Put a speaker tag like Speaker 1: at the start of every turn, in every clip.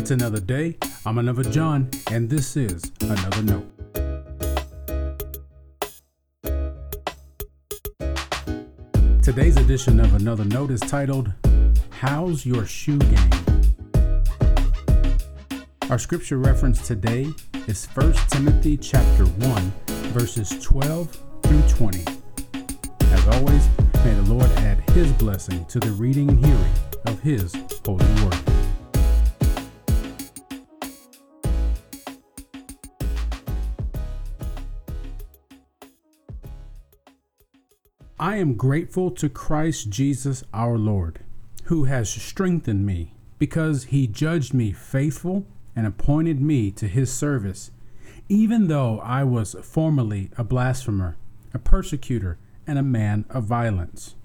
Speaker 1: It's another day. I'm another John, and this is another note. Today's edition of Another Note is titled, How's Your Shoe Game? Our scripture reference today is 1 Timothy chapter 1, verses 12 through 20. As always, may the Lord add his blessing to the reading and hearing of his holy word. I am grateful to Christ Jesus our Lord, who has strengthened me, because he judged me faithful and appointed me to his service, even though I was formerly a blasphemer, a persecutor, and a man of violence.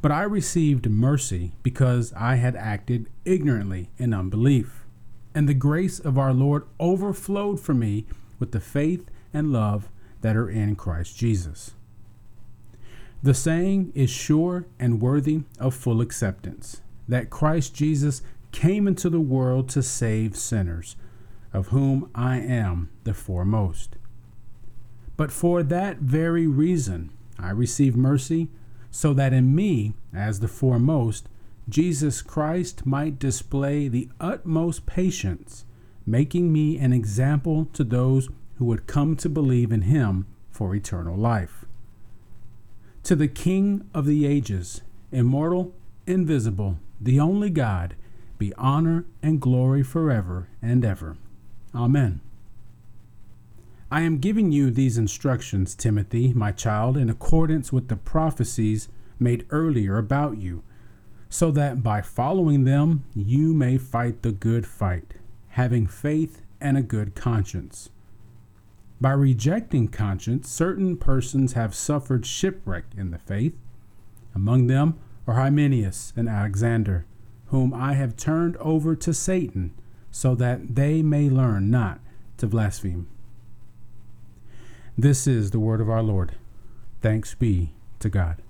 Speaker 1: But I received mercy because I had acted ignorantly in unbelief, and the grace of our Lord overflowed for me with the faith and love that are in Christ Jesus. The saying is sure and worthy of full acceptance that Christ Jesus came into the world to save sinners, of whom I am the foremost. But for that very reason I receive mercy, so that in me, as the foremost, Jesus Christ might display the utmost patience, making me an example to those who would come to believe in him for eternal life. To the King of the ages, immortal, invisible, the only God, be honor and glory forever and ever. Amen. I am giving you these instructions, Timothy, my child, in accordance with the prophecies made earlier about you, so that by following them you may fight the good fight, having faith and a good conscience. By rejecting conscience, certain persons have suffered shipwreck in the faith. Among them are Hymenaeus and Alexander, whom I have turned over to Satan, so that they may learn not to blaspheme. This is the word of our Lord. Thanks be to God.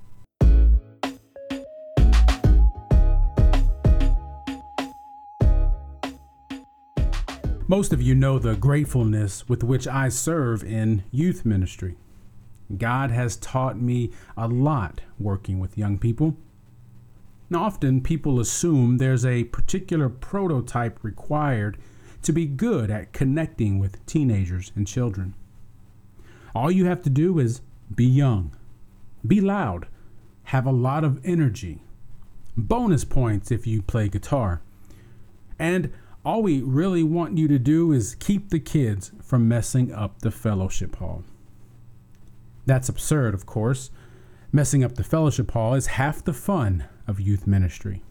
Speaker 1: Most of you know the gratefulness with which I serve in youth ministry. God has taught me a lot working with young people. Now, often people assume there's a particular prototype required to be good at connecting with teenagers and children. All you have to do is be young, be loud, have a lot of energy, bonus points if you play guitar, and all we really want you to do is keep the kids from messing up the fellowship hall. That's absurd, of course. Messing up the fellowship hall is half the fun of youth ministry.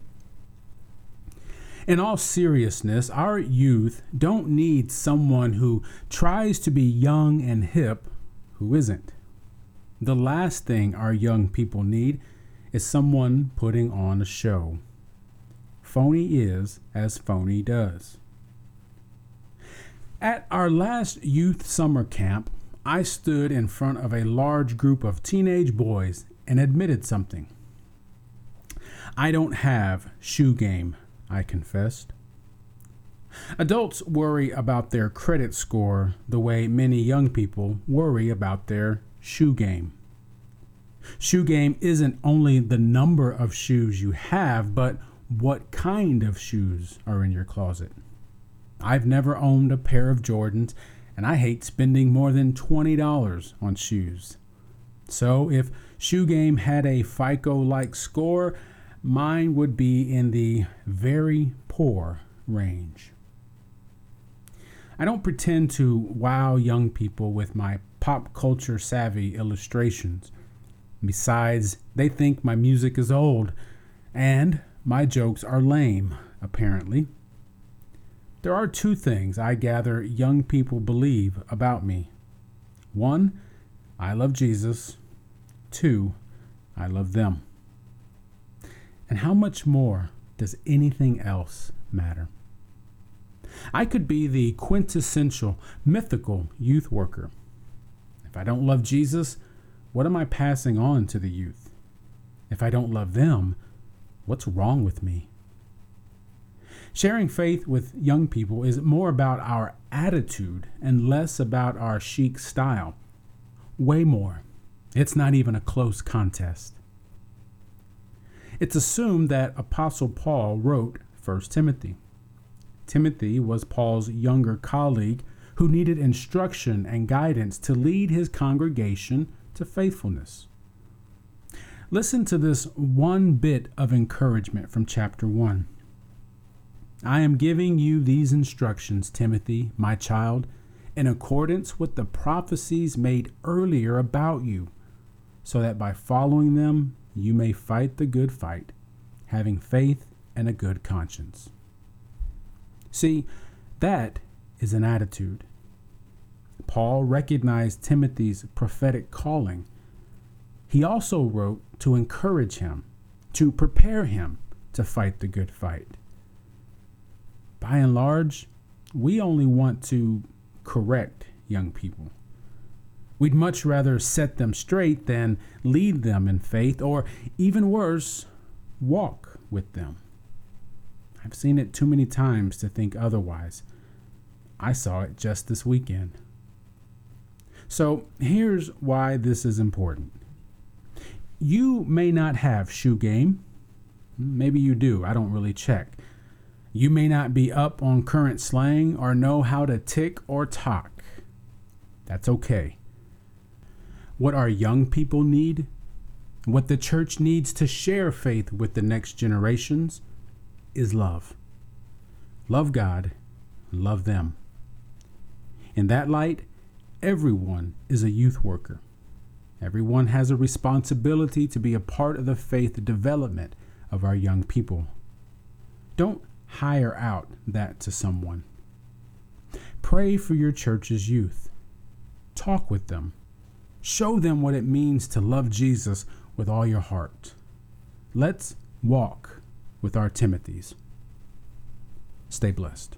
Speaker 1: In all seriousness, our youth don't need someone who tries to be young and hip who isn't. The last thing our young people need is someone putting on a show phony is as phony does. At our last youth summer camp, I stood in front of a large group of teenage boys and admitted something. I don't have shoe game, I confessed. Adults worry about their credit score the way many young people worry about their shoe game. Shoe game isn't only the number of shoes you have, but what kind of shoes are in your closet. I've never owned a pair of Jordans, and I hate spending more than $20 on shoes. So if Shoe Game had a FICO like score, mine would be in the very poor range. I don't pretend to wow young people with my pop culture savvy illustrations. Besides, they think my music is old, and my jokes are lame, apparently. There are two things I gather young people believe about me. One, I love Jesus. Two, I love them. And how much more does anything else matter? I could be the quintessential, mythical youth worker. If I don't love Jesus, what am I passing on to the youth? If I don't love them, What's wrong with me? Sharing faith with young people is more about our attitude and less about our chic style. Way more. It's not even a close contest. It's assumed that Apostle Paul wrote 1 Timothy. Timothy was Paul's younger colleague who needed instruction and guidance to lead his congregation to faithfulness. Listen to this one bit of encouragement from chapter 1. I am giving you these instructions, Timothy, my child, in accordance with the prophecies made earlier about you, so that by following them you may fight the good fight, having faith and a good conscience. See, that is an attitude. Paul recognized Timothy's prophetic calling. He also wrote to encourage him, to prepare him to fight the good fight by and large, we only want to correct young people. We'd much rather set them straight than lead them in faith, or even worse, walk with them. I've seen it too many times to think otherwise. I saw it just this weekend. So here's why this is important. You may not have shoe game. Maybe you do. I don't really check. You may not be up on current slang or know how to TikTok. That's okay. What our young people need, what the church needs to share faith with the next generations, is love. Love God, love them. In that light, everyone is a youth worker. Everyone has a responsibility to be a part of the faith development of our young people. Don't hire out that to someone. Pray for your church's youth. Talk with them. Show them what it means to love Jesus with all your heart. Let's walk with our Timothys. Stay blessed.